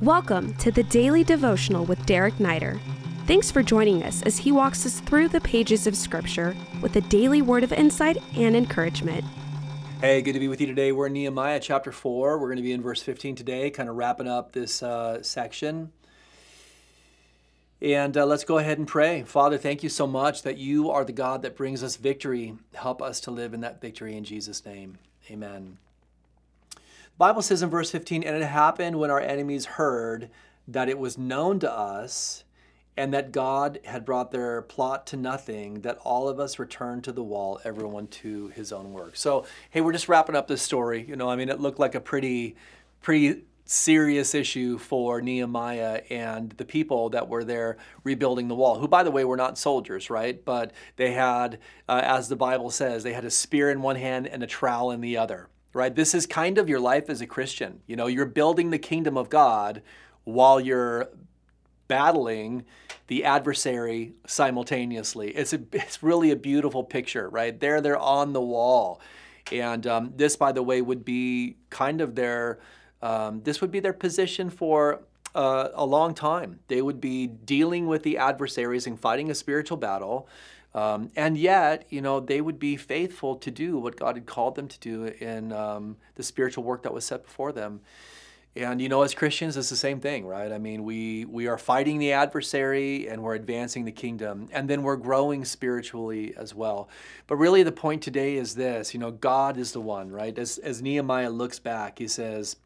Welcome to the Daily Devotional with Derek Neider. Thanks for joining us as he walks us through the pages of Scripture with a daily word of insight and encouragement. Hey, good to be with you today. We're in Nehemiah chapter 4. We're going to be in verse 15 today, kind of wrapping up this uh, section. And uh, let's go ahead and pray. Father, thank you so much that you are the God that brings us victory. Help us to live in that victory in Jesus' name. Amen. Bible says in verse 15, and it happened when our enemies heard that it was known to us and that God had brought their plot to nothing, that all of us returned to the wall, everyone to his own work. So, hey, we're just wrapping up this story. You know, I mean, it looked like a pretty, pretty serious issue for Nehemiah and the people that were there rebuilding the wall, who, by the way, were not soldiers, right? But they had, uh, as the Bible says, they had a spear in one hand and a trowel in the other right? This is kind of your life as a Christian. You know, you're building the kingdom of God while you're battling the adversary simultaneously. It's a, it's really a beautiful picture, right? There, they're on the wall, and um, this, by the way, would be kind of their um, this would be their position for uh, a long time. They would be dealing with the adversaries and fighting a spiritual battle. Um, and yet, you know, they would be faithful to do what God had called them to do in um, the spiritual work that was set before them. And you know, as Christians, it's the same thing, right? I mean, we we are fighting the adversary and we're advancing the kingdom, and then we're growing spiritually as well. But really, the point today is this: you know, God is the one, right? As as Nehemiah looks back, he says,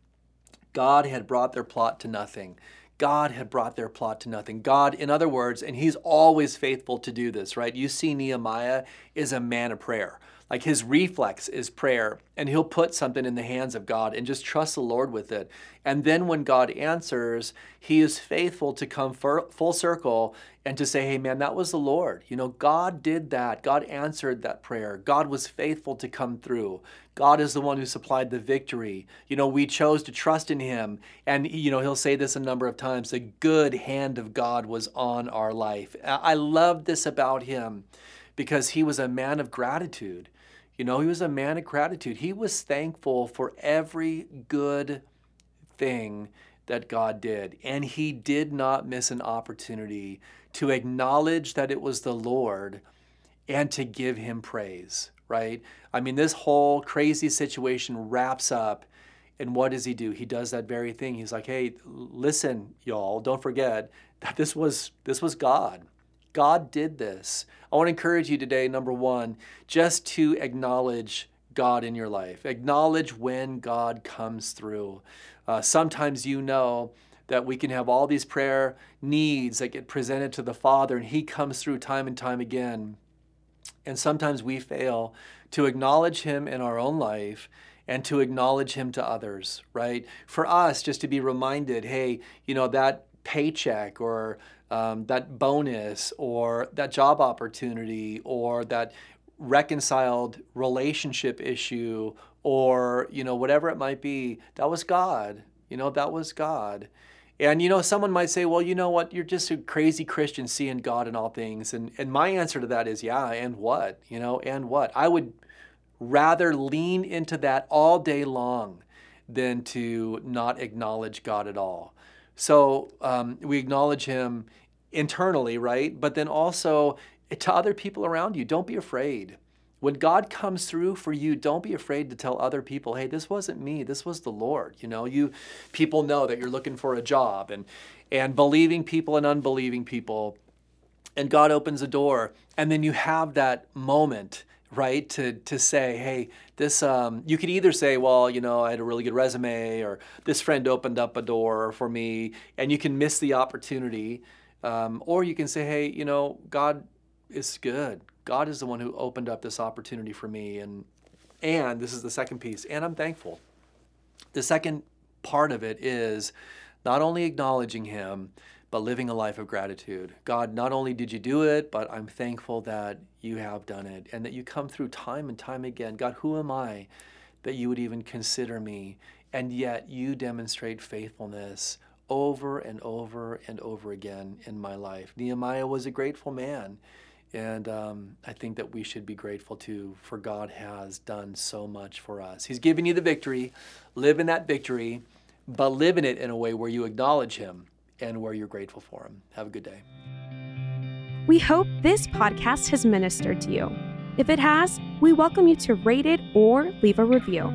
God had brought their plot to nothing. God had brought their plot to nothing. God, in other words, and he's always faithful to do this, right? You see, Nehemiah is a man of prayer. Like his reflex is prayer, and he'll put something in the hands of God and just trust the Lord with it. And then when God answers, he is faithful to come full circle and to say, hey, man, that was the Lord. You know, God did that. God answered that prayer. God was faithful to come through. God is the one who supplied the victory. You know, we chose to trust in him. And, you know, he'll say this a number of times the good hand of God was on our life. I love this about him because he was a man of gratitude. You know, he was a man of gratitude. He was thankful for every good thing that God did. And he did not miss an opportunity to acknowledge that it was the Lord and to give him praise, right? I mean, this whole crazy situation wraps up. And what does he do? He does that very thing. He's like, "Hey, listen, y'all, don't forget that this was this was God. God did this. I want to encourage you today, number one, just to acknowledge God in your life. Acknowledge when God comes through. Uh, sometimes you know that we can have all these prayer needs that get presented to the Father, and He comes through time and time again. And sometimes we fail to acknowledge Him in our own life and to acknowledge Him to others, right? For us, just to be reminded hey, you know, that paycheck or um, that bonus or that job opportunity or that reconciled relationship issue or you know whatever it might be that was god you know that was god. And you know someone might say well you know what? You're just a crazy christian seeing god in all things. And and my answer to that is yeah and what you know and what? I would rather lean into that all day long than to not acknowledge god at all so um, we acknowledge him internally, right? But then also to other people around you. Don't be afraid. When God comes through for you, don't be afraid to tell other people, "Hey, this wasn't me. This was the Lord." You know, you people know that you're looking for a job and and believing people and unbelieving people and God opens a door and then you have that moment right to to say hey this um, you could either say well you know i had a really good resume or this friend opened up a door for me and you can miss the opportunity um, or you can say hey you know god is good. God is the one who opened up this opportunity for me and and this is the second piece and i'm thankful. The second part of it is not only acknowledging him but living a life of gratitude. God, not only did you do it, but I'm thankful that you have done it and that you come through time and time again. God, who am I that you would even consider me? And yet you demonstrate faithfulness over and over and over again in my life. Nehemiah was a grateful man. And um, I think that we should be grateful too, for God has done so much for us. He's given you the victory. Live in that victory but live in it in a way where you acknowledge Him and where you're grateful for them. Have a good day. We hope this podcast has ministered to you. If it has, we welcome you to rate it or leave a review.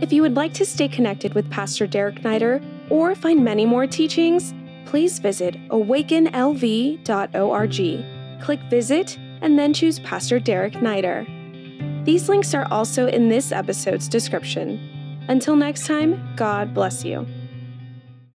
If you would like to stay connected with Pastor Derek Neider or find many more teachings, please visit awakenlv.org. Click Visit and then choose Pastor Derek Neider. These links are also in this episode's description. Until next time, God bless you.